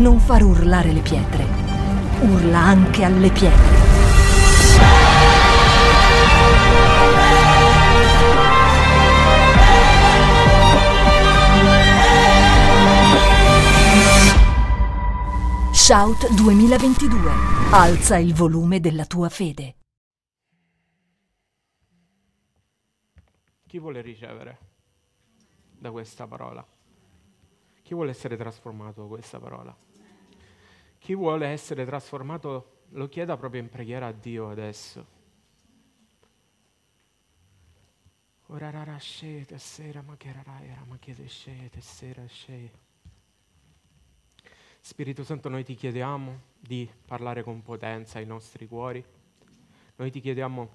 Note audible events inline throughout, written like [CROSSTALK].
non far urlare le pietre. Urla anche alle pietre. Shout 2022. Alza il volume della tua fede. Chi vuole ricevere da questa parola? Chi vuole essere trasformato da questa parola? Chi vuole essere trasformato lo chieda proprio in preghiera a Dio adesso. Ora rara scete sera ma che rara era ma chiede scete sera scete. Spirito Santo, noi ti chiediamo di parlare con potenza ai nostri cuori. Noi ti chiediamo,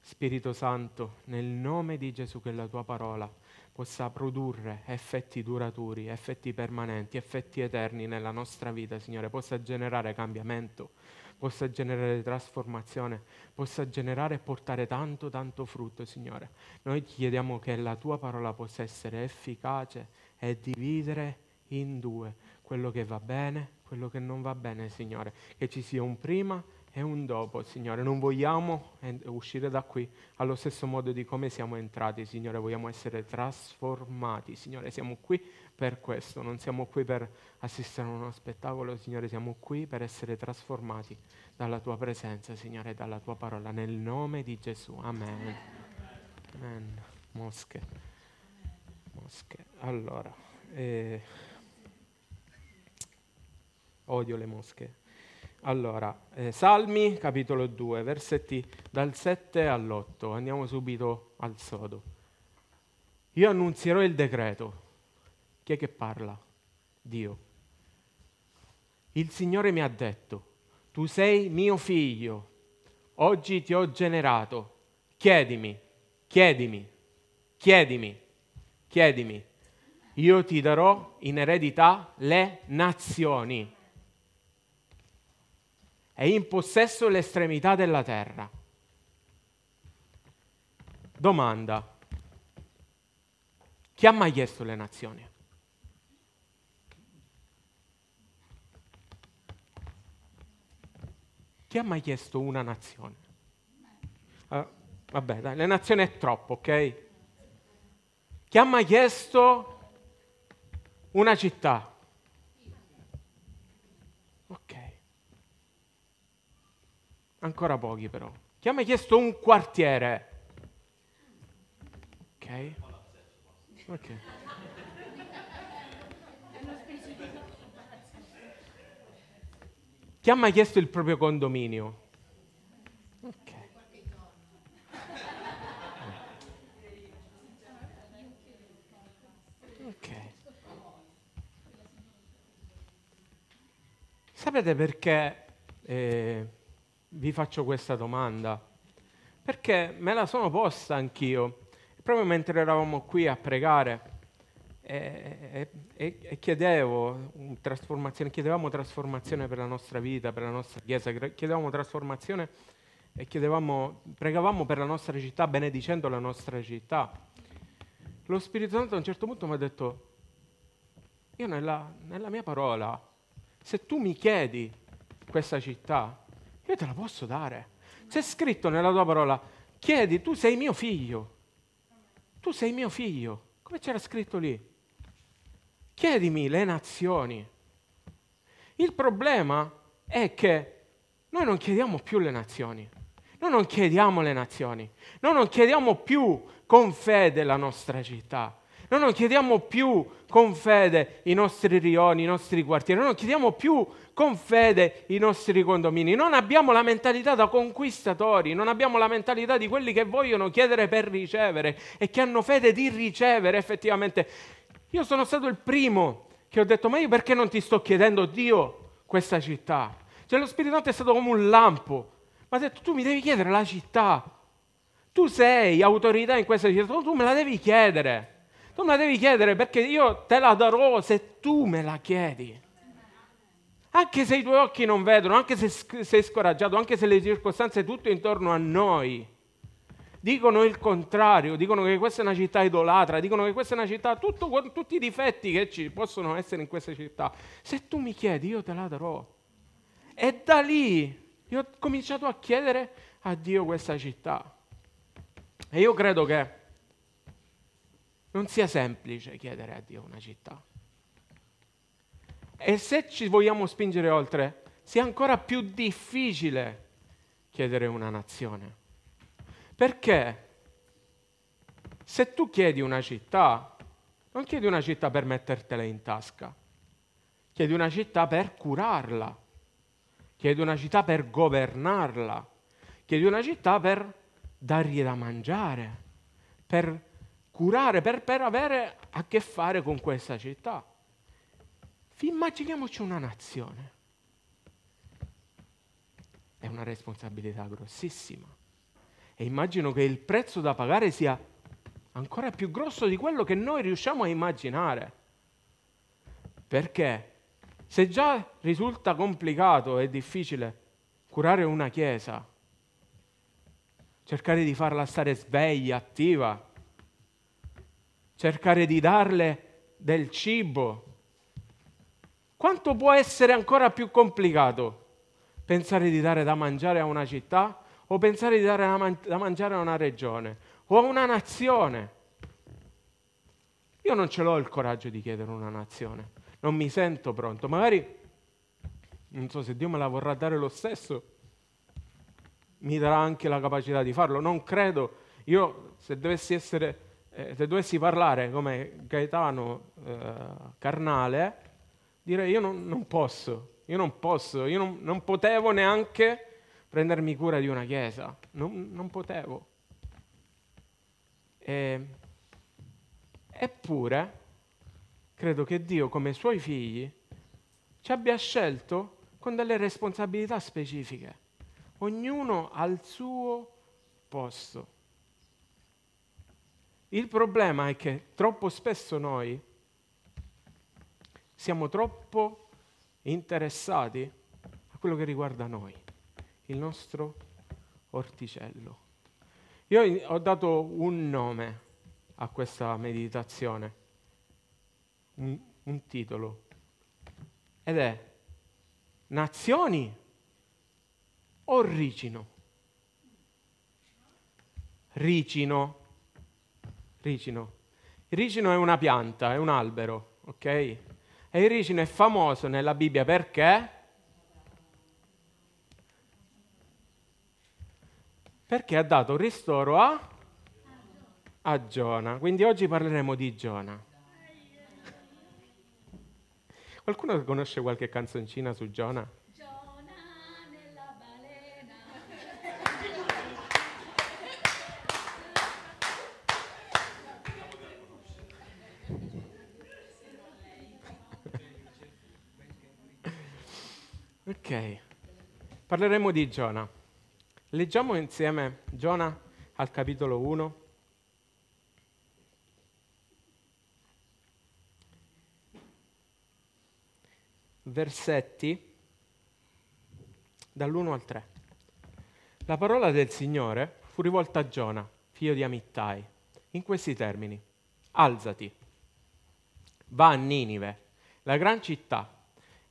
Spirito Santo, nel nome di Gesù, che la tua parola possa produrre effetti duraturi, effetti permanenti, effetti eterni nella nostra vita, Signore, possa generare cambiamento, possa generare trasformazione, possa generare e portare tanto, tanto frutto, Signore. Noi chiediamo che la tua parola possa essere efficace e dividere in due quello che va bene, quello che non va bene, Signore. Che ci sia un prima e un dopo, Signore. Non vogliamo uscire da qui allo stesso modo di come siamo entrati, Signore. Vogliamo essere trasformati, Signore. Siamo qui per questo, non siamo qui per assistere a uno spettacolo, Signore. Siamo qui per essere trasformati dalla Tua presenza, Signore, dalla Tua parola. Nel nome di Gesù. Amen. Amen. Mosche. Mosche. Allora. Eh odio le mosche. Allora, eh, Salmi capitolo 2, versetti dal 7 all'8, andiamo subito al sodo. Io annunzierò il decreto. Chi è che parla? Dio. Il Signore mi ha detto, tu sei mio figlio, oggi ti ho generato, chiedimi, chiedimi, chiedimi, chiedimi. Io ti darò in eredità le nazioni è in possesso dell'estremità della terra. Domanda. Chi ha mai chiesto le nazioni? Chi ha mai chiesto una nazione? Uh, vabbè, dai, le nazioni è troppo, ok? Chi ha mai chiesto una città? Ancora pochi però. Chi ha mai chiesto un quartiere? Ok. Ok. Chi ha mai chiesto il proprio condominio? Ok. Ok. Sapete perché eh, vi faccio questa domanda? Perché me la sono posta anch'io, proprio mentre eravamo qui a pregare e, e, e chiedevo trasformazione, chiedevamo trasformazione per la nostra vita, per la nostra chiesa, chiedevamo trasformazione e chiedevamo, pregavamo per la nostra città, benedicendo la nostra città. Lo Spirito Santo a un certo punto mi ha detto, io nella, nella mia parola, se tu mi chiedi questa città, io te la posso dare. C'è scritto nella tua parola, chiedi, tu sei mio figlio. Tu sei mio figlio. Come c'era scritto lì? Chiedimi le nazioni. Il problema è che noi non chiediamo più le nazioni. Noi non chiediamo le nazioni. Noi non chiediamo più con fede la nostra città. Noi non chiediamo più con fede i nostri rioni, i nostri quartieri. Noi non chiediamo più con fede i nostri condomini. Non abbiamo la mentalità da conquistatori, non abbiamo la mentalità di quelli che vogliono chiedere per ricevere e che hanno fede di ricevere effettivamente. Io sono stato il primo che ho detto, ma io perché non ti sto chiedendo Dio questa città? Cioè lo Spirito Santo è stato come un lampo, mi ha detto, tu mi devi chiedere la città. Tu sei autorità in questa città, tu me la devi chiedere. Tu me la devi chiedere perché io te la darò se tu me la chiedi. Anche se i tuoi occhi non vedono, anche se sei scoraggiato, anche se le circostanze tutto intorno a noi dicono il contrario, dicono che questa è una città idolatra, dicono che questa è una città, tutto, tutti i difetti che ci possono essere in questa città. Se tu mi chiedi, io te la darò. E da lì io ho cominciato a chiedere a Dio questa città. E io credo che non sia semplice chiedere a Dio una città. E se ci vogliamo spingere oltre, sia ancora più difficile chiedere una nazione. Perché se tu chiedi una città, non chiedi una città per mettertela in tasca, chiedi una città per curarla, chiedi una città per governarla, chiedi una città per dargli da mangiare, per curare, per, per avere a che fare con questa città. Immaginiamoci una nazione. È una responsabilità grossissima. E immagino che il prezzo da pagare sia ancora più grosso di quello che noi riusciamo a immaginare. Perché se già risulta complicato e difficile curare una chiesa, cercare di farla stare sveglia, attiva, cercare di darle del cibo, quanto può essere ancora più complicato pensare di dare da mangiare a una città o pensare di dare da, man- da mangiare a una regione o a una nazione? Io non ce l'ho il coraggio di chiedere una nazione, non mi sento pronto. Magari, non so se Dio me la vorrà dare lo stesso, mi darà anche la capacità di farlo. Non credo, io se dovessi essere, eh, se dovessi parlare come Gaetano eh, carnale, dire io non, non posso, io non posso, io non, non, potevo neanche prendermi cura di una chiesa, non, non potevo. E, eppure, credo che Dio come suoi figli ci abbia scelto con delle responsabilità specifiche, ognuno al suo posto. Il problema è che troppo spesso noi siamo troppo interessati a quello che riguarda noi, il nostro orticello. Io ho dato un nome a questa meditazione, un, un titolo, ed è Nazioni o ricino? Ricino. Ricino. Il ricino è una pianta, è un albero, ok? E il ricino è famoso nella Bibbia perché? Perché ha dato ristoro a? A Giona. Quindi oggi parleremo di Giona. Qualcuno conosce qualche canzoncina su Giona? Ok, parleremo di Giona. Leggiamo insieme Giona al capitolo 1. Versetti dall'1 al 3. La parola del Signore fu rivolta a Giona, figlio di Amittai, in questi termini. Alzati, va a Ninive, la gran città,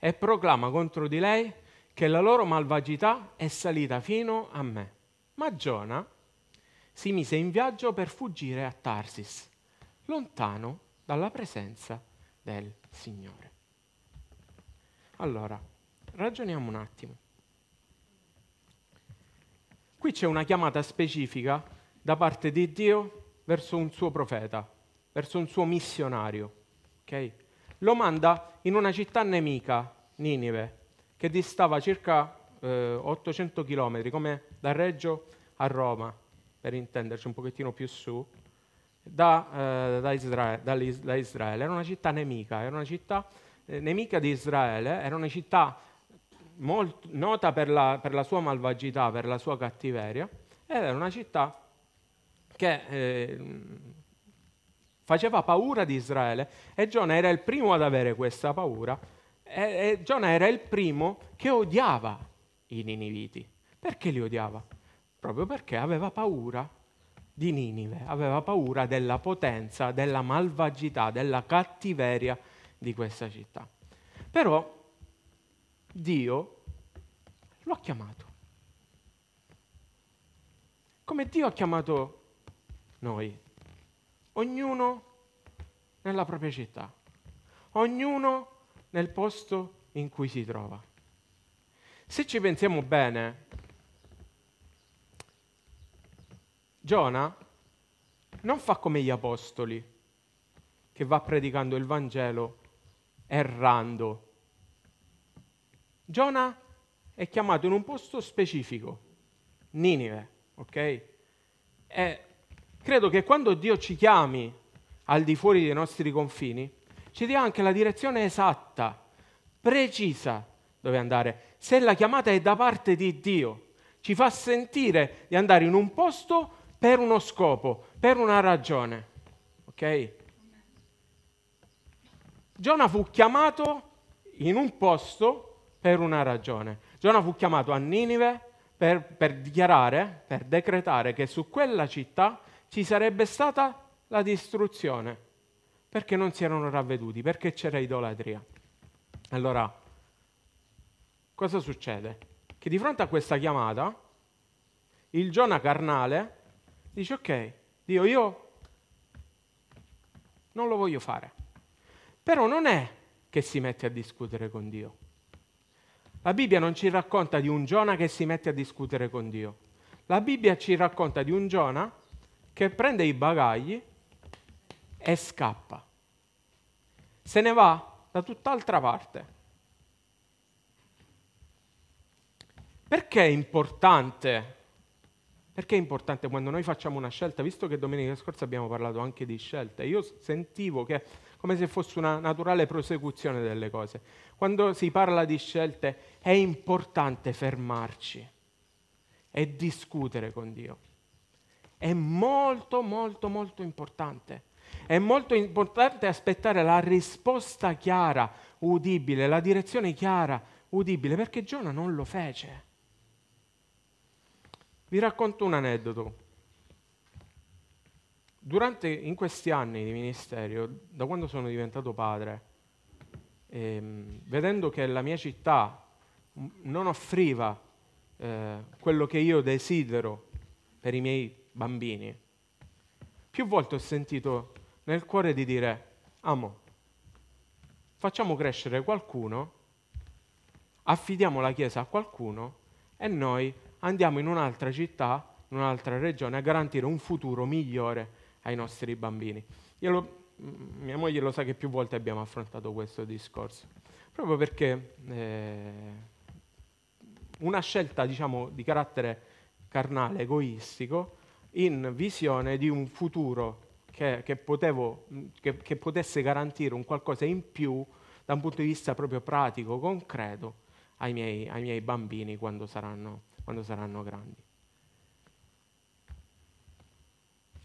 e proclama contro di lei che la loro malvagità è salita fino a me. Ma Giona si mise in viaggio per fuggire a Tarsis, lontano dalla presenza del Signore. Allora, ragioniamo un attimo. Qui c'è una chiamata specifica da parte di Dio verso un suo profeta, verso un suo missionario. Okay? Lo manda in una città nemica, Ninive, che distava circa eh, 800 km, come da Reggio a Roma, per intenderci un pochettino più su, da, eh, da, Israele, da, Israele. Era una città nemica, era una città eh, nemica di Israele, era una città molto, nota per la, per la, sua malvagità, per la sua cattiveria, ed era una città che eh, faceva paura di Israele e Giona era il primo ad avere questa paura e, e Giona era il primo che odiava i niniviti. Perché li odiava? Proprio perché aveva paura di Ninive, aveva paura della potenza, della malvagità, della cattiveria di questa città. Però Dio lo ha chiamato. Come Dio ha chiamato noi, ognuno nella propria città, ognuno nel posto in cui si trova. Se ci pensiamo bene, Giona non fa come gli apostoli, che va predicando il Vangelo errando. Giona è chiamato in un posto specifico, Ninive, ok? E credo che quando Dio ci chiami al di fuori dei nostri confini, ci dia anche la direzione esatta, precisa dove andare. Se la chiamata è da parte di Dio, ci fa sentire di andare in un posto per uno scopo, per una ragione. Ok? Giona fu chiamato in un posto per una ragione. Giona fu chiamato a Ninive per, per dichiarare, per decretare che su quella città ci sarebbe stata la distruzione, perché non si erano ravveduti, perché c'era idolatria. Allora, cosa succede? Che di fronte a questa chiamata, il Giona carnale Dice ok, Dio, io non lo voglio fare. Però non è che si mette a discutere con Dio. La Bibbia non ci racconta di un Giona che si mette a discutere con Dio. La Bibbia ci racconta di un Giona che prende i bagagli e scappa. Se ne va da tutt'altra parte. Perché è importante perché è importante quando noi facciamo una scelta, visto che domenica scorsa abbiamo parlato anche di scelte, io sentivo che come se fosse una naturale prosecuzione delle cose. Quando si parla di scelte è importante fermarci e discutere con Dio. È molto, molto, molto importante. È molto importante aspettare la risposta chiara, udibile, la direzione chiara, udibile, perché Giona non lo fece. Vi racconto un aneddoto. Durante, in questi anni di ministero, da quando sono diventato padre, ehm, vedendo che la mia città non offriva eh, quello che io desidero per i miei bambini, più volte ho sentito nel cuore di dire, amo, facciamo crescere qualcuno, affidiamo la Chiesa a qualcuno e noi andiamo in un'altra città, in un'altra regione a garantire un futuro migliore ai nostri bambini. Lo, mia moglie lo sa che più volte abbiamo affrontato questo discorso, proprio perché eh, una scelta diciamo, di carattere carnale, egoistico, in visione di un futuro che, che, potevo, che, che potesse garantire un qualcosa in più da un punto di vista proprio pratico, concreto, ai miei, ai miei bambini quando saranno quando saranno grandi.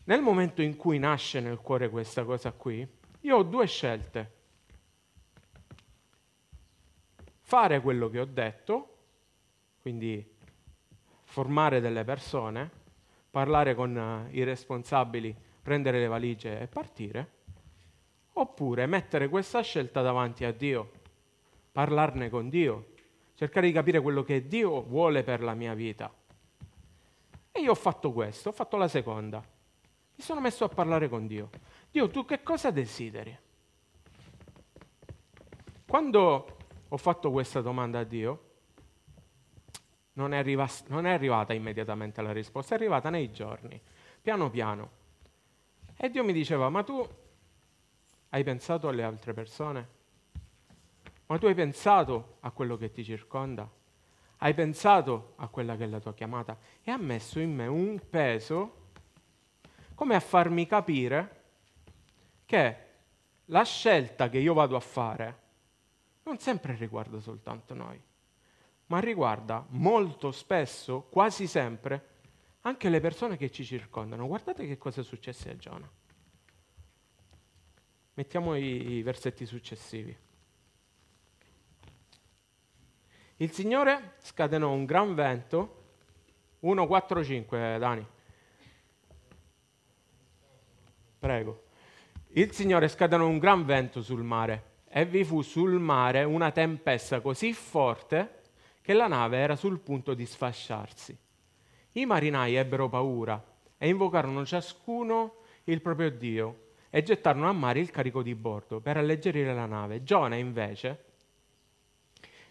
Nel momento in cui nasce nel cuore questa cosa qui, io ho due scelte. Fare quello che ho detto, quindi formare delle persone, parlare con uh, i responsabili, prendere le valigie e partire, oppure mettere questa scelta davanti a Dio, parlarne con Dio, cercare di capire quello che Dio vuole per la mia vita. E io ho fatto questo, ho fatto la seconda. Mi sono messo a parlare con Dio. Dio, tu che cosa desideri? Quando ho fatto questa domanda a Dio, non è, arriva, non è arrivata immediatamente la risposta, è arrivata nei giorni, piano piano. E Dio mi diceva, ma tu hai pensato alle altre persone? Ma tu hai pensato a quello che ti circonda? Hai pensato a quella che è la tua chiamata? E ha messo in me un peso come a farmi capire che la scelta che io vado a fare non sempre riguarda soltanto noi, ma riguarda molto spesso, quasi sempre, anche le persone che ci circondano. Guardate che cosa è successo a Giona. Mettiamo i, i versetti successivi. Il Signore scatenò un gran vento, 1, 4, 5, Dani. prego. Il Signore scatenò un gran vento sul mare e vi fu sul mare una tempesta così forte che la nave era sul punto di sfasciarsi. I marinai ebbero paura e invocarono ciascuno il proprio Dio e gettarono a mare il carico di bordo per alleggerire la nave. Giona invece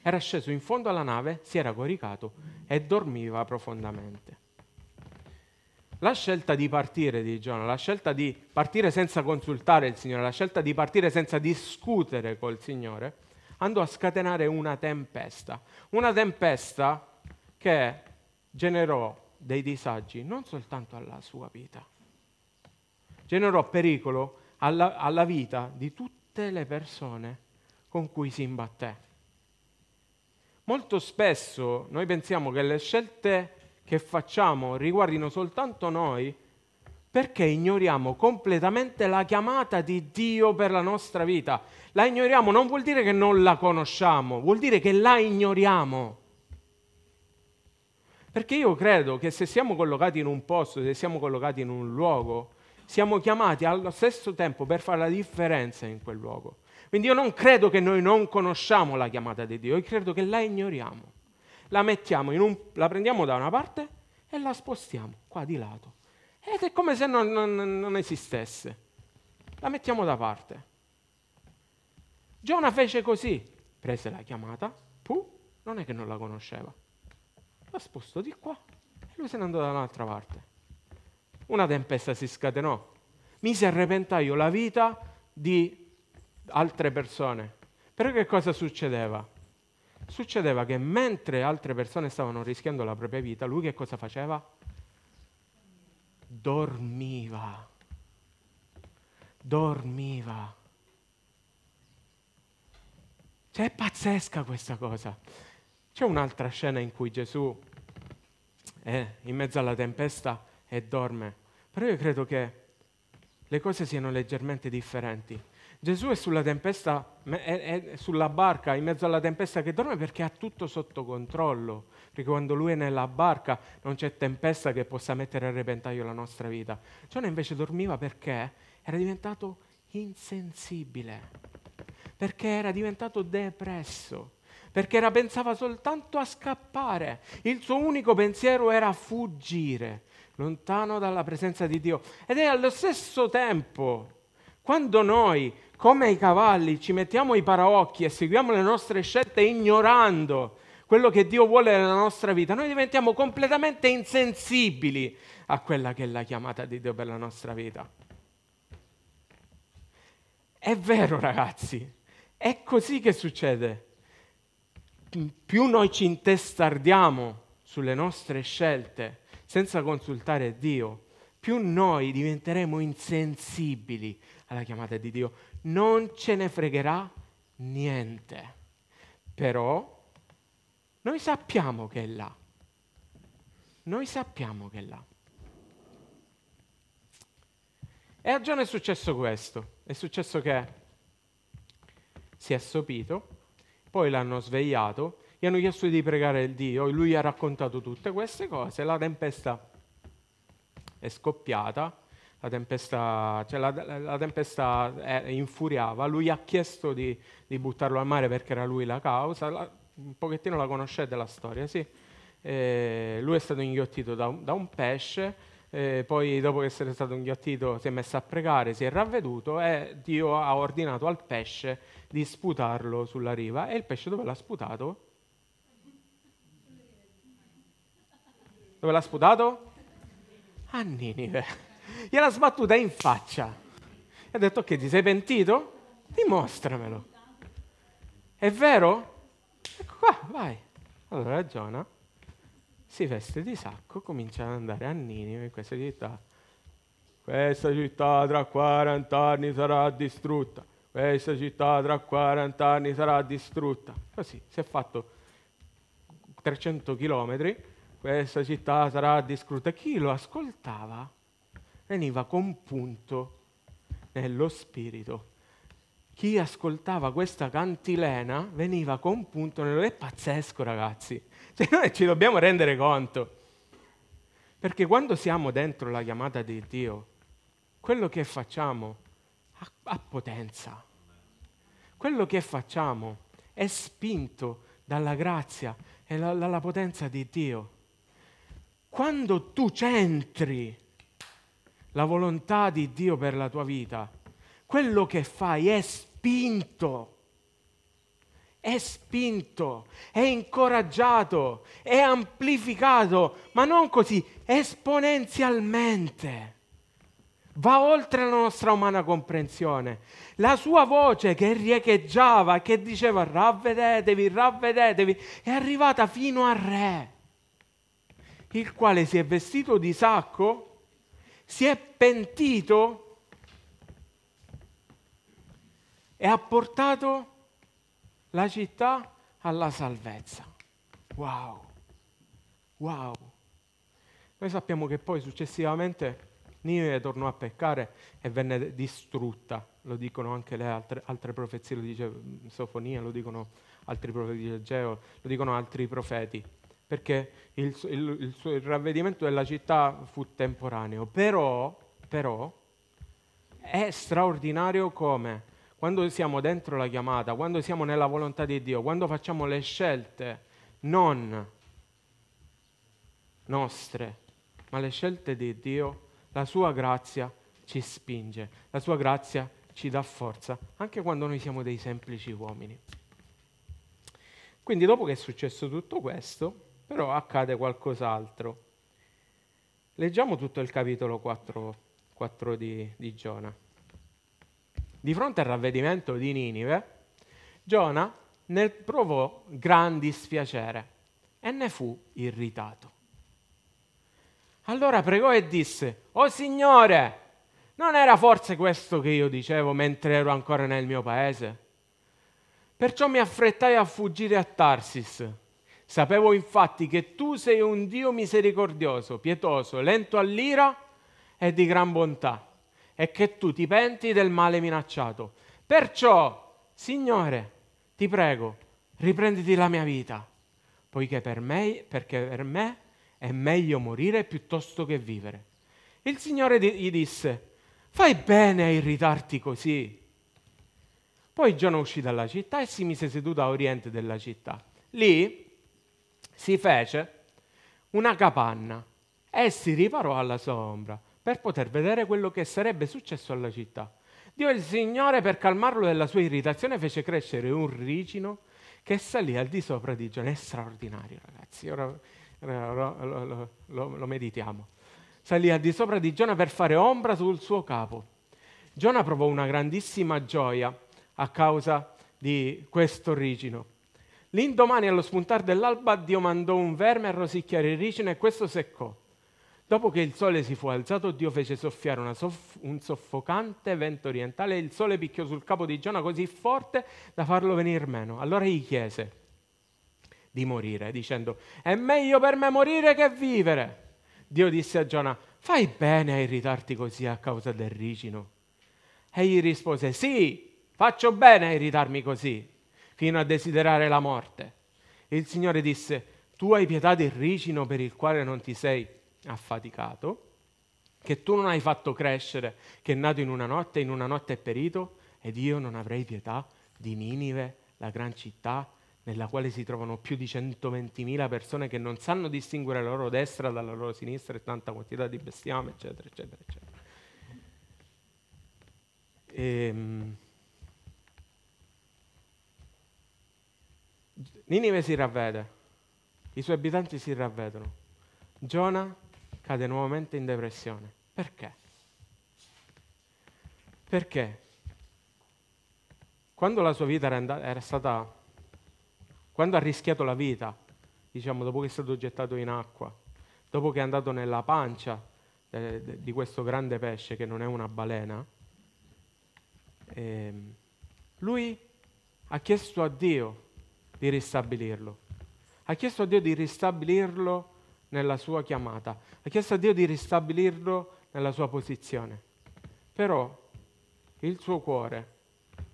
era sceso in fondo alla nave, si era coricato e dormiva profondamente. La scelta di partire di Giona, la scelta di partire senza consultare il Signore, la scelta di partire senza discutere col Signore, andò a scatenare una tempesta. Una tempesta che generò dei disagi non soltanto alla sua vita, generò pericolo alla, alla vita di tutte le persone con cui si imbatté. Molto spesso noi pensiamo che le scelte che facciamo riguardino soltanto noi perché ignoriamo completamente la chiamata di Dio per la nostra vita. La ignoriamo non vuol dire che non la conosciamo, vuol dire che la ignoriamo. Perché io credo che se siamo collocati in un posto, se siamo collocati in un luogo, siamo chiamati allo stesso tempo per fare la differenza in quel luogo. Quindi io non credo che noi non conosciamo la chiamata di Dio, io credo che la ignoriamo. La un, la prendiamo da una parte e la spostiamo qua di lato. Ed è come se non, non, non esistesse. La mettiamo da parte. Giona fece così, prese la chiamata, pu, non è che non la conosceva. La spostò di qua e lui se ne andò da un'altra parte una tempesta si scatenò, mise a repentaglio la vita di altre persone. Però che cosa succedeva? Succedeva che mentre altre persone stavano rischiando la propria vita, lui che cosa faceva? Dormiva. Dormiva. Cioè è pazzesca questa cosa. C'è un'altra scena in cui Gesù è in mezzo alla tempesta e dorme. Però io credo che le cose siano leggermente differenti. Gesù è sulla tempesta, è, è sulla barca, in mezzo alla tempesta che dorme perché ha tutto sotto controllo. Perché quando lui è nella barca non c'è tempesta che possa mettere a repentaglio la nostra vita. Giona invece dormiva perché era diventato insensibile, perché era diventato depresso, perché era, pensava soltanto a scappare. Il suo unico pensiero era fuggire lontano dalla presenza di Dio. Ed è allo stesso tempo, quando noi, come i cavalli, ci mettiamo i paraocchi e seguiamo le nostre scelte ignorando quello che Dio vuole nella nostra vita, noi diventiamo completamente insensibili a quella che è la chiamata di Dio per la nostra vita. È vero ragazzi, è così che succede. Più noi ci intestardiamo sulle nostre scelte, senza consultare Dio, più noi diventeremo insensibili alla chiamata di Dio. Non ce ne fregherà niente. Però noi sappiamo che è là. Noi sappiamo che è là. E a Giona è successo questo. È successo che si è assopito, poi l'hanno svegliato gli hanno chiesto di pregare il Dio, lui ha raccontato tutte queste cose, la tempesta è scoppiata, la tempesta, cioè la, la tempesta è, infuriava, lui ha chiesto di, di, buttarlo al mare perché era lui la causa, la, un pochettino la conoscete la storia, sì? E lui è stato inghiottito da, da un pesce, poi dopo essere stato inghiottito si è messo a pregare, si è ravveduto e Dio ha ordinato al pesce di sputarlo sulla riva e il pesce dove l'ha sputato? Dove l'ha sputato? A Ninive. Gliel'ha sbattuta in faccia. E ha detto, ok, ti sei pentito? Dimostramelo. È vero? Ecco qua, vai. Allora Giona si veste di sacco, comincia ad andare a Ninive, in questa città. Questa città tra 40 anni sarà distrutta. Questa città tra 40 anni sarà distrutta. Così si è fatto 300 chilometri questa città sarà distrutta. Chi lo ascoltava veniva compunto nello spirito. Chi ascoltava questa cantilena veniva compunto nello... È pazzesco ragazzi, [LAUGHS] cioè, noi ci dobbiamo rendere conto. Perché quando siamo dentro la chiamata di Dio, quello che facciamo ha, potenza. Quello che facciamo è spinto dalla grazia e la, dalla potenza di Dio. Quando tu centri la volontà di Dio per la tua vita, quello che fai è spinto è spinto, è incoraggiato, è amplificato, ma non così, esponenzialmente. Va oltre la nostra umana comprensione. La sua voce che riecheggiava, che diceva ravvedetevi, ravvedetevi, è arrivata fino al re, il quale si è vestito di sacco, si è pentito e ha portato la città alla salvezza. Wow, wow. Noi sappiamo che poi successivamente Ninive tornò a peccare e venne distrutta, lo dicono anche le altre, altre profezie, lo dice Sofonia, lo dicono altri profeti di Egeo, lo dicono altri profeti, perché il, il, il, il ravvedimento della città fu temporaneo, però, però è straordinario come quando siamo dentro la chiamata, quando siamo nella volontà di Dio, quando facciamo le scelte non nostre, ma le scelte di Dio, la sua grazia ci spinge, la sua grazia ci dà forza, anche quando noi siamo dei semplici uomini. Quindi dopo che è successo tutto questo, però accade qualcos'altro. Leggiamo tutto il capitolo 4, 4 di, di Giona. Di fronte al ravvedimento di Ninive, Giona ne provò gran dispiacere e ne fu irritato. Allora pregò e disse, Oh Signore, non era forse questo che io dicevo mentre ero ancora nel mio paese? Perciò mi affrettai a fuggire a Tarsis. Sapevo infatti che tu sei un Dio misericordioso, pietoso, lento all'ira e di gran bontà e che tu ti penti del male minacciato. Perciò, Signore, ti prego, riprenditi la mia vita, poiché per me, perché per me è meglio morire piuttosto che vivere. Il Signore gli disse, fai bene a irritarti così. Poi Giona uscì dalla città e si mise seduto a oriente della città. Lì si fece una capanna e si riparò alla sua ombra per poter vedere quello che sarebbe successo alla città. Dio il Signore, per calmarlo della sua irritazione, fece crescere un ricino che salì al di sopra di Giona. È straordinario, ragazzi. Ora, lo, lo, lo, lo meditiamo. Salì al di sopra di Giona per fare ombra sul suo capo. Giona provò una grandissima gioia a causa di questo ricino. L'indomani, allo spuntar dell'alba, Dio mandò un verme a rosicchiare il ricino e questo seccò. Dopo che il sole si fu alzato, Dio fece soffiare soff- un soffocante vento orientale e il sole picchiò sul capo di Giona così forte da farlo venire meno. Allora gli chiese di morire, dicendo, è meglio per me morire che vivere. Dio disse a Giona, fai bene a irritarti così a causa del ricino. Egli rispose, sì, faccio bene a irritarmi così, fino a desiderare la morte. Il Signore disse, tu hai pietà del ricino per il quale non ti sei affaticato, che tu non hai fatto crescere, che è nato in una notte in una notte è perito, ed io non avrei pietà di Ninive, la gran città nella quale si trovano più di 120.000 persone che non sanno distinguere la loro destra dalla loro sinistra e tanta quantità di bestiame, eccetera, eccetera, eccetera. Ehm, Ninive si ravvede, i suoi abitanti si ravvedono. Giona cade nuovamente in depressione. Perché? Perché quando la sua vita era, and- era stata, quando ha rischiato la vita, diciamo dopo che è stato gettato in acqua, dopo che è andato nella pancia de- di questo grande pesce che non è una balena, ehm, lui ha chiesto a Dio di ristabilirlo. Ha chiesto a Dio di ristabilirlo nella sua chiamata, ha chiesto a Dio di ristabilirlo nella sua posizione. Però il suo cuore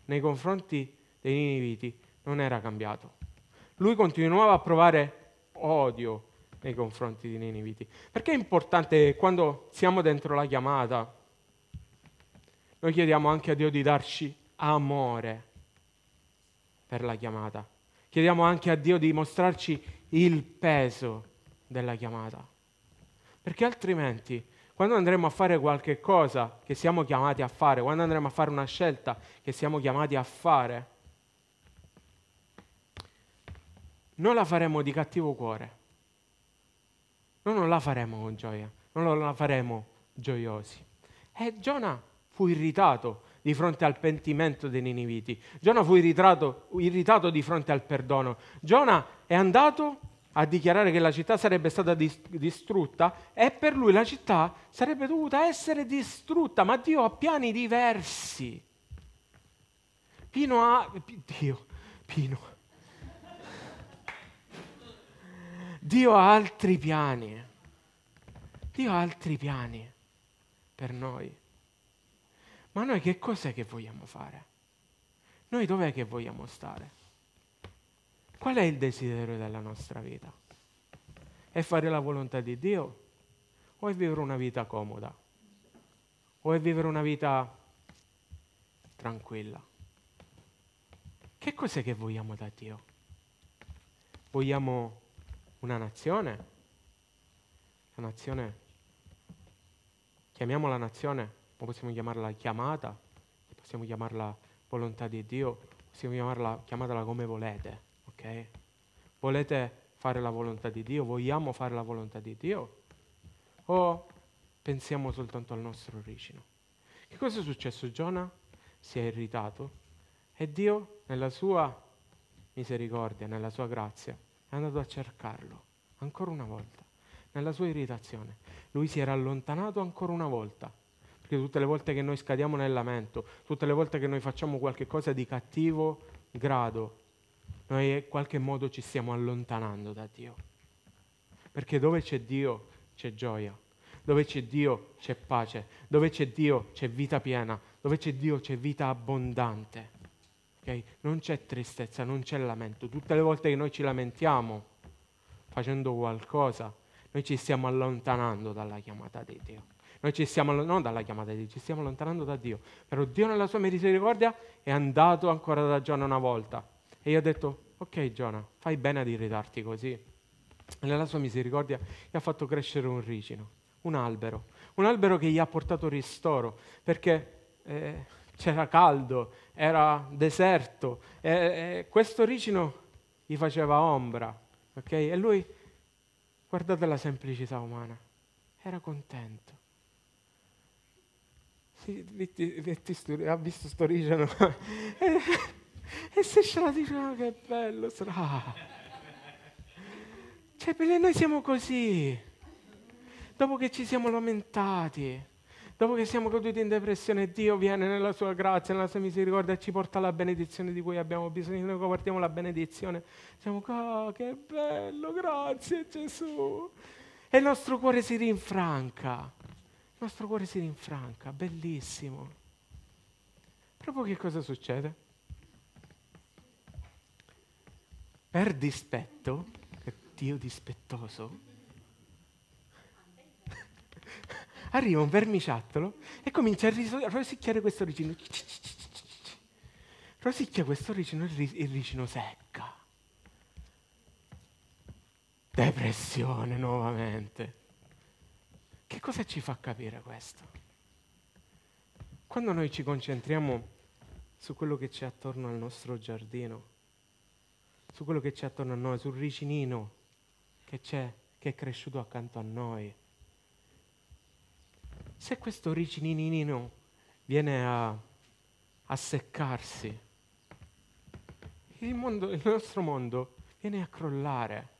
nei confronti dei Niniviti non era cambiato. Lui continuava a provare odio nei confronti dei Niniviti. Perché è importante quando siamo dentro la chiamata noi chiediamo anche a Dio di darci amore per la chiamata. Chiediamo anche a Dio di mostrarci il peso della chiamata. Perché altrimenti, quando andremo a fare qualche cosa che siamo chiamati a fare, quando andremo a fare una scelta che siamo chiamati a fare, noi la faremo di cattivo cuore. Noi non la faremo con gioia, non la faremo gioiosi. E Giona fu irritato di fronte al pentimento dei Niniviti. Giona fu irritato, irritato di fronte al perdono. Giona è andato a dichiarare che la città sarebbe stata dis- distrutta e per lui la città sarebbe dovuta essere distrutta, ma Dio ha piani diversi. Pino ha... Dio, Pino. Dio ha altri piani. Dio ha altri piani per noi. Ma noi che cos'è che vogliamo fare? Noi dov'è che vogliamo stare? Qual è il desiderio della nostra vita? È fare la volontà di Dio o è vivere una vita comoda? O è vivere una vita tranquilla? Che cos'è che vogliamo da Dio? Vogliamo una nazione? La nazione, chiamiamola nazione o possiamo chiamarla chiamata, possiamo chiamarla volontà di Dio, possiamo chiamarla, chiamatela come volete, ok? Volete fare la volontà di Dio? Vogliamo fare la volontà di Dio? O pensiamo soltanto al nostro ricino? Che cosa è successo? Giona si è irritato e Dio, nella sua misericordia, nella sua grazia, è andato a cercarlo ancora una volta, nella sua irritazione. Lui si era allontanato ancora una volta perché tutte le volte che noi scadiamo nel lamento, tutte le volte che noi facciamo qualcosa di cattivo grado, noi in qualche modo ci stiamo allontanando da Dio. Perché dove c'è Dio c'è gioia, dove c'è Dio c'è pace, dove c'è Dio c'è vita piena, dove c'è Dio c'è vita abbondante. Okay? Non c'è tristezza, non c'è lamento. Tutte le volte che noi ci lamentiamo facendo qualcosa, noi ci stiamo allontanando dalla chiamata di Dio. Noi ci stiamo, non dalla chiamata di Dio, ci stiamo allontanando da Dio. Però Dio nella sua misericordia è andato ancora da Giona una volta. E io ho detto, ok Giona, fai bene ad irritarti così. E nella sua misericordia gli ha fatto crescere un ricino, un albero. Un albero che gli ha portato ristoro, perché eh, c'era caldo, era deserto. E, questo ricino gli faceva ombra. Okay? E lui, guardate la semplicità umana, era contento. Ha visto sto ricino [LAUGHS] [LAUGHS] e, se ce la dice, oh, che bello sarà. Cioè, perché noi siamo così. Dopo che ci siamo lamentati, dopo che siamo caduti in depressione, Dio viene nella sua grazia, nella sua misericordia e ci porta la benedizione di cui abbiamo bisogno. Noi guardiamo la benedizione, diciamo, oh, che bello, grazie Gesù. E il nostro cuore si rinfranca il nostro cuore si rinfranca, bellissimo. Proprio che cosa succede? Per dispetto, Dio dispettoso, [LAUGHS] arriva un vermiciattolo e comincia a rosicchiare questo ricino. Rosicchia questo ricino e il ricino secca. Depressione nuovamente. Che cosa ci fa capire questo? Quando noi ci concentriamo su quello che c'è attorno al nostro giardino, su quello che c'è attorno a noi, sul ricinino che c'è, che è cresciuto accanto a noi, se questo ricininino viene a, a seccarsi, il, mondo, il nostro mondo viene a crollare.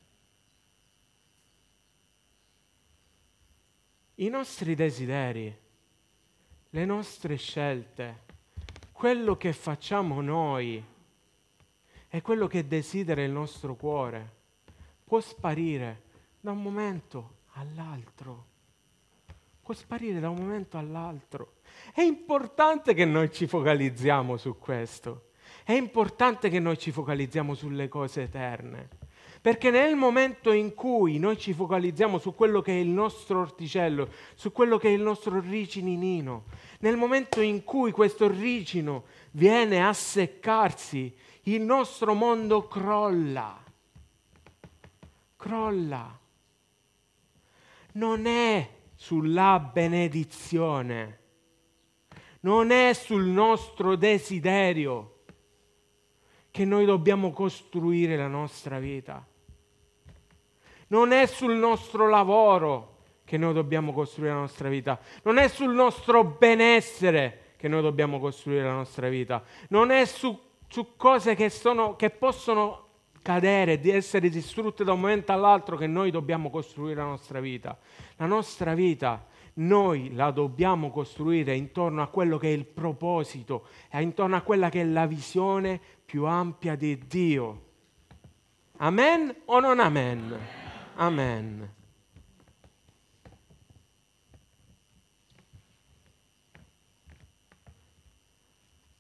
i nostri desideri, le nostre scelte, quello che facciamo noi e quello che desidera il nostro cuore può sparire da un momento all'altro. Può sparire da un momento all'altro. È importante che noi ci focalizziamo su questo. È importante che noi ci focalizziamo sulle cose eterne. Perché nel momento in cui noi ci focalizziamo su quello che è il nostro orticello, su quello che è il nostro ricinino, nel momento in cui questo ricino viene a seccarsi, il nostro mondo crolla. Crolla. Non è sulla benedizione, non è sul nostro desiderio che noi dobbiamo costruire la nostra vita. Non è sul nostro lavoro che noi dobbiamo costruire la nostra vita. Non è sul nostro benessere che noi dobbiamo costruire la nostra vita. Non è su, su cose che, sono, che possono cadere, di essere distrutte da un momento all'altro che noi dobbiamo costruire la nostra vita. La nostra vita noi la dobbiamo costruire intorno a quello che è il proposito e intorno a quella che è la visione più ampia di Dio. Amen o non amen? Amen.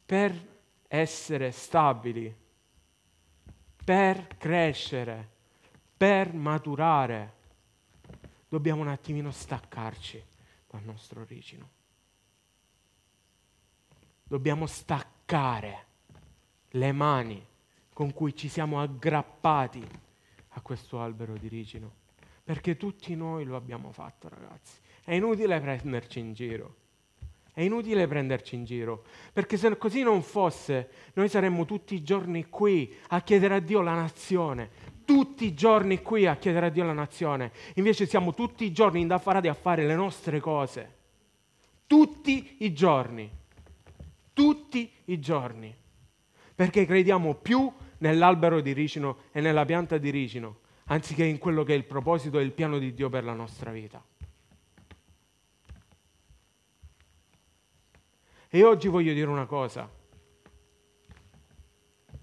Per essere stabili, per crescere, per maturare, dobbiamo un attimino staccarci dal nostro origine. Dobbiamo staccare le mani con cui ci siamo aggrappati a questo albero di ricino, perché tutti noi lo abbiamo fatto, ragazzi. È inutile prenderci in giro. È inutile prenderci in giro, perché se così non fosse, noi saremmo tutti i giorni qui a chiedere a Dio la nazione, tutti i giorni qui a chiedere a Dio la nazione. Invece siamo tutti i giorni indaffarati a fare le nostre cose. Tutti i giorni. Tutti i giorni. Perché crediamo più nell'albero di ricino e nella pianta di ricino, anziché in quello che è il proposito e il piano di Dio per la nostra vita. E oggi voglio dire una cosa.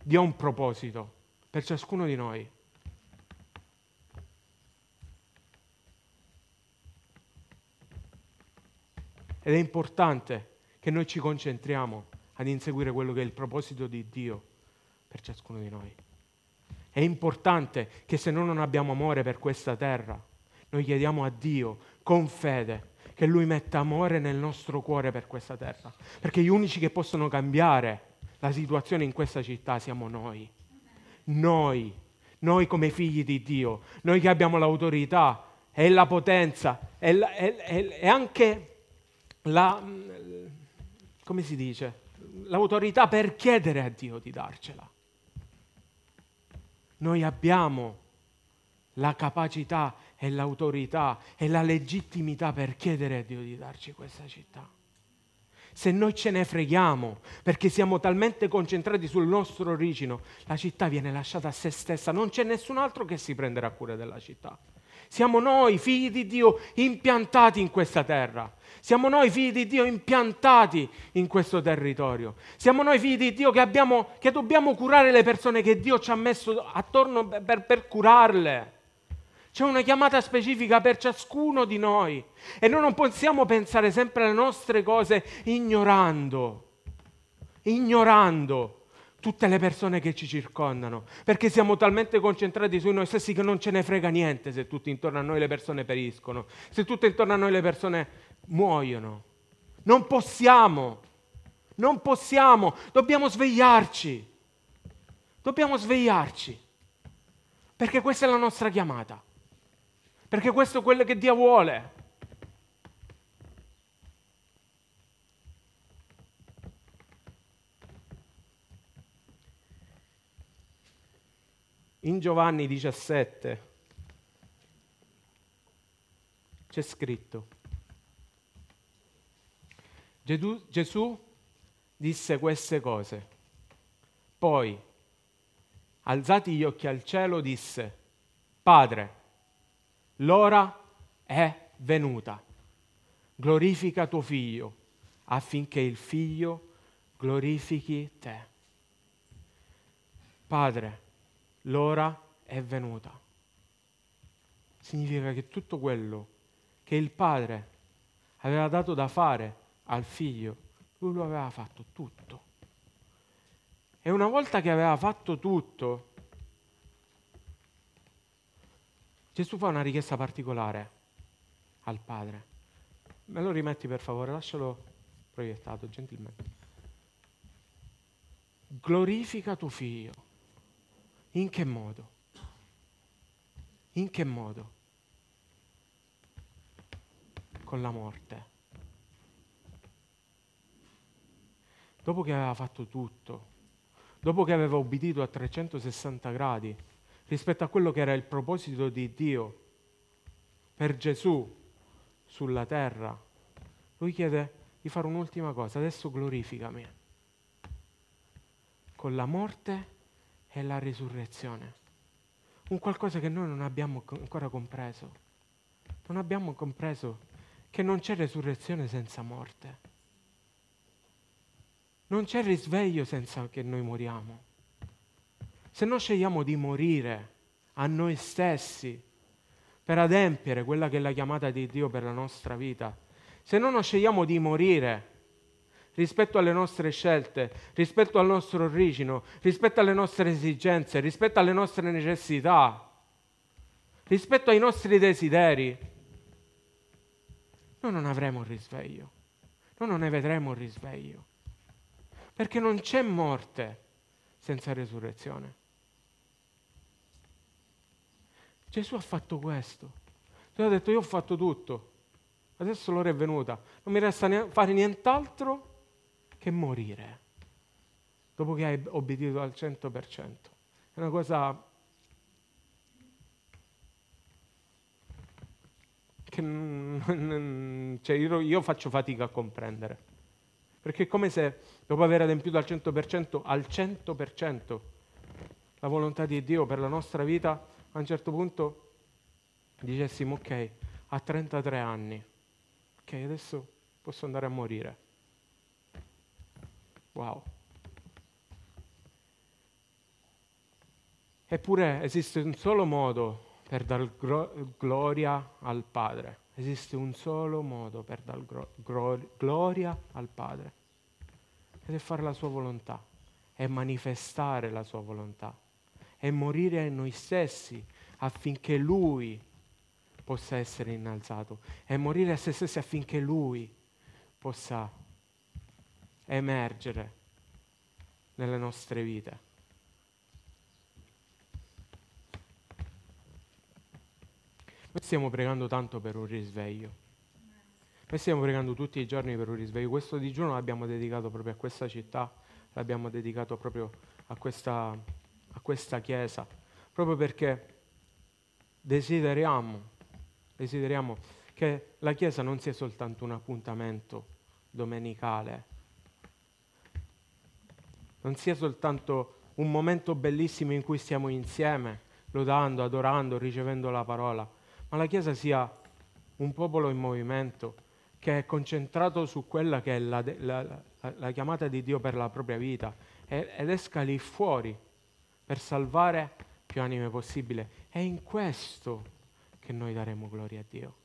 Dio ha un proposito per ciascuno di noi. Ed è importante che noi ci concentriamo ad inseguire quello che è il proposito di Dio per ciascuno di noi. È importante che se noi non abbiamo amore per questa terra, noi chiediamo a Dio con fede che Lui metta amore nel nostro cuore per questa terra, perché gli unici che possono cambiare la situazione in questa città siamo noi. Noi, noi come figli di Dio, noi che abbiamo l'autorità e la potenza e, la, e, e, e anche la, come si dice, l'autorità per chiedere a Dio di darcela. Noi abbiamo la capacità e l'autorità e la legittimità per chiedere a Dio di darci questa città. Se noi ce ne freghiamo perché siamo talmente concentrati sul nostro origine, la città viene lasciata a se stessa, non c'è nessun altro che si prenderà cura della città. Siamo noi, figli di Dio, impiantati in questa terra. Siamo noi figli di Dio impiantati in questo territorio. Siamo noi figli di Dio che, abbiamo, che dobbiamo curare le persone che Dio ci ha messo attorno per, per curarle. C'è una chiamata specifica per ciascuno di noi e noi non possiamo pensare sempre alle nostre cose ignorando, ignorando tutte le persone che ci circondano, perché siamo talmente concentrati su noi stessi che non ce ne frega niente se tutti intorno a noi le persone periscono, se tutte intorno a noi le persone muoiono. Non possiamo, non possiamo, dobbiamo svegliarci, dobbiamo svegliarci, perché questa è la nostra chiamata, perché questo è quello che Dio vuole. In Giovanni 17 c'è scritto, Gesù, Gesù disse queste cose. Poi, alzati gli occhi al cielo, disse, Padre, l'ora è venuta. Glorifica tuo figlio affinché il figlio glorifichi te. Padre, l'ora è venuta. Significa che tutto quello che il padre aveva dato da fare al figlio, lui lo aveva fatto tutto. E una volta che aveva fatto tutto, Gesù fa una richiesta particolare al Padre. Me lo rimetti per favore, lascialo proiettato gentilmente. Glorifica tuo figlio. In che modo? In che modo? Con la morte. Dopo che aveva fatto tutto, dopo che aveva obbedito a 360 gradi rispetto a quello che era il proposito di Dio per Gesù sulla terra, lui chiede di fare un'ultima cosa, adesso glorificami con la morte e la risurrezione. Un qualcosa che noi non abbiamo ancora compreso. Non abbiamo compreso che non c'è risurrezione senza morte. Non c'è risveglio senza che noi moriamo. Se noi scegliamo di morire a noi stessi per adempiere quella che è la chiamata di Dio per la nostra vita, se non scegliamo di morire rispetto alle nostre scelte, rispetto al nostro origine, rispetto alle nostre esigenze, rispetto alle nostre necessità, rispetto ai nostri desideri, noi non avremo un risveglio, noi non ne vedremo un risveglio, perché non c'è morte senza resurrezione. Gesù ha fatto questo. Gesù ha detto io ho fatto tutto, adesso l'ora è venuta, non mi resta fare nient'altro che morire dopo che hai obbedito al 100%. È una cosa che cioè io, io faccio fatica a comprendere. Perché è come se dopo aver adempiuto al 100%, al 100% la volontà di Dio per la nostra vita, a un certo punto dicessimo ok, a 33 anni, ok, adesso posso andare a morire. Wow. Eppure esiste un solo modo per dar gro- gloria al Padre. Esiste un solo modo per dar gro- gro- gloria al Padre. Ed è fare la sua volontà, è manifestare la sua volontà, è morire a noi stessi affinché Lui possa essere innalzato, è morire a se stessi affinché Lui possa emergere nelle nostre vite. Noi stiamo pregando tanto per un risveglio. Noi stiamo pregando tutti i giorni per un risveglio. Questo digiuno l'abbiamo dedicato proprio a questa città, l'abbiamo dedicato proprio a questa, a questa chiesa, proprio perché desideriamo, desideriamo che la chiesa non sia soltanto un appuntamento domenicale, non sia soltanto un momento bellissimo in cui stiamo insieme, lodando, adorando, ricevendo la parola, ma la Chiesa sia un popolo in movimento che è concentrato su quella che è la, la, la, chiamata di Dio per la propria vita ed esca lì fuori per salvare più anime possibile. È in questo che noi daremo gloria a Dio.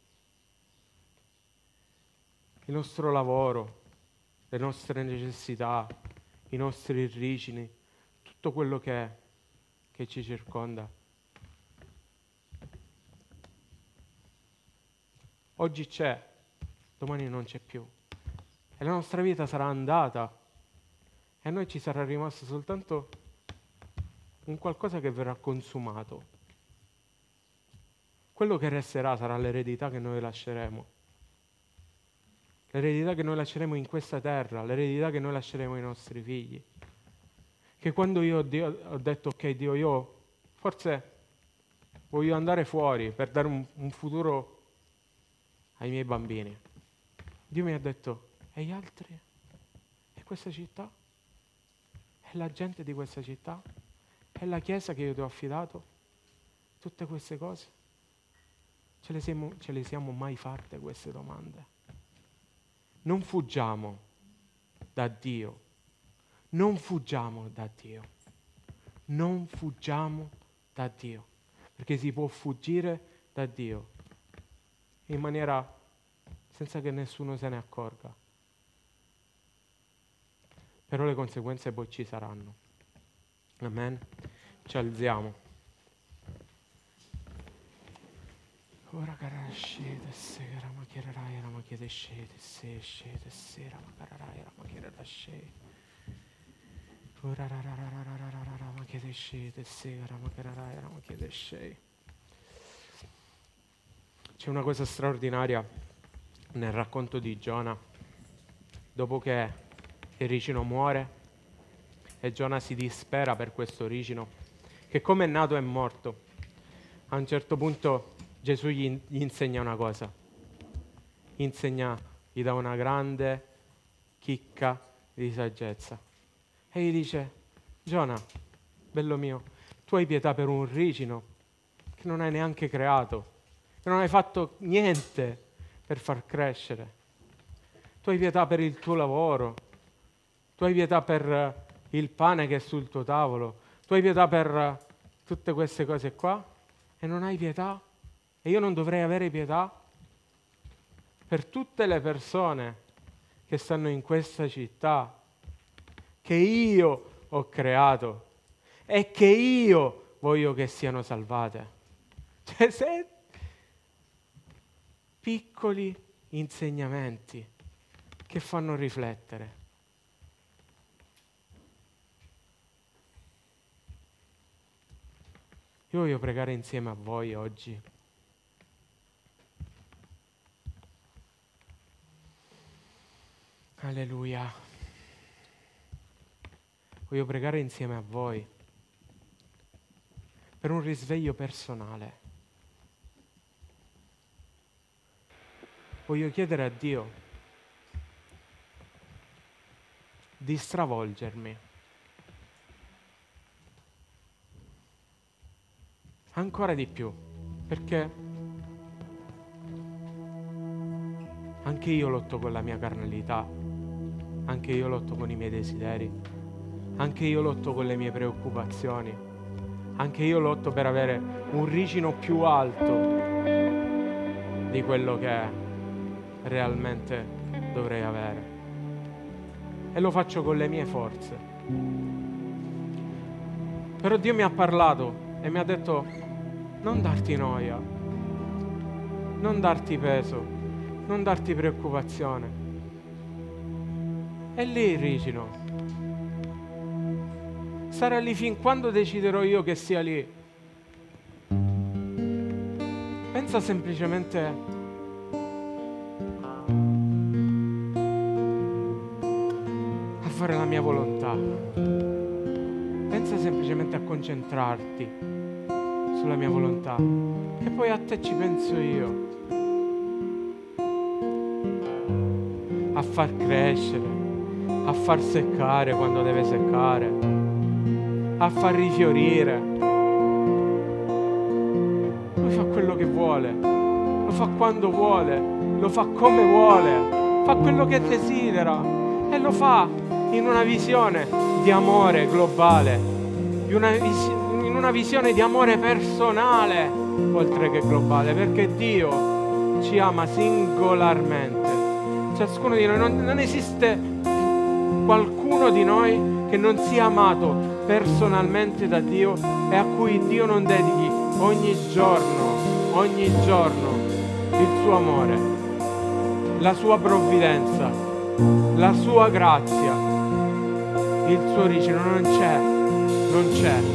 Il nostro lavoro, le nostre necessità, i nostri origini, tutto quello che, che ci circonda. Oggi c'è, domani non c'è più. E la nostra vita sarà andata e a noi ci sarà rimasto soltanto un qualcosa che verrà consumato. Quello che resterà sarà l'eredità che noi lasceremo l'eredità che noi lasceremo in questa terra, l'eredità che noi lasceremo ai nostri figli. Che quando io ho detto ok Dio, io forse voglio andare fuori per dare un futuro ai miei bambini, Dio mi ha detto, e gli altri? E questa città? E la gente di questa città? E la chiesa che io ti ho affidato? Tutte queste cose? Ce le siamo, ce le siamo mai fatte queste domande? non fuggiamo da Dio, non fuggiamo da Dio, non fuggiamo da Dio, perché si può fuggire da Dio in maniera senza che nessuno se ne accorga. Però le conseguenze poi ci saranno. Amen. Ci alziamo. Ora cara scete, sera, ma che rarai, ma che scete, se scete, sera, ma cararai, ma che rarai, scete. Ora rarararararara, ma che scete, sera, ma che rarai, ma che scete. C'è una cosa straordinaria nel racconto di Giona. Dopo che il ricino muore e Giona si dispera per questo ricino, che come è nato è morto. A un certo punto Gesù gli, gli insegna una cosa, insegna, gli dà una grande chicca di saggezza e gli dice, Giona, bello mio, tu hai pietà per un ricino che non hai neanche creato, che non hai fatto niente per far crescere. Tu hai pietà per il tuo lavoro, tu hai pietà per il pane che è sul tuo tavolo, tu hai pietà per tutte queste cose qua e non hai pietà e io non dovrei avere pietà per tutte le persone che stanno in questa città, che io ho creato e che io voglio che siano salvate. [LAUGHS] Cioè, se piccoli insegnamenti che fanno riflettere. Io voglio pregare insieme a voi oggi Alleluia. Voglio pregare insieme a voi per un risveglio personale. Voglio chiedere a Dio di stravolgermi. Ancora di più, perché anche io lotto con la mia carnalità anche io lotto con i miei desideri, anche io lotto con le mie preoccupazioni, anche io lotto per avere un ricino più alto di quello che realmente dovrei avere. E lo faccio con le mie forze. Però Dio mi ha parlato e mi ha detto non darti noia, non darti peso, non darti preoccupazione è lì il ricino. Sarà lì fin quando deciderò io che sia lì. Pensa semplicemente fare la mia volontà. Pensa semplicemente a concentrarti sulla mia volontà. E poi a te ci penso io. A far crescere a far seccare quando deve seccare, a far rifiorire. Lui fa quello che vuole, lo fa quando vuole, lo fa come vuole, fa quello che desidera e lo fa in una visione di amore globale, in una, visione di amore personale oltre che globale, perché Dio ci ama singolarmente. Ciascuno di noi non, non esiste qualcuno di noi che non sia amato personalmente da Dio e a cui Dio non dedichi ogni giorno, ogni giorno il suo amore, la sua provvidenza, la sua grazia, il suo ricino non c'è, non c'è.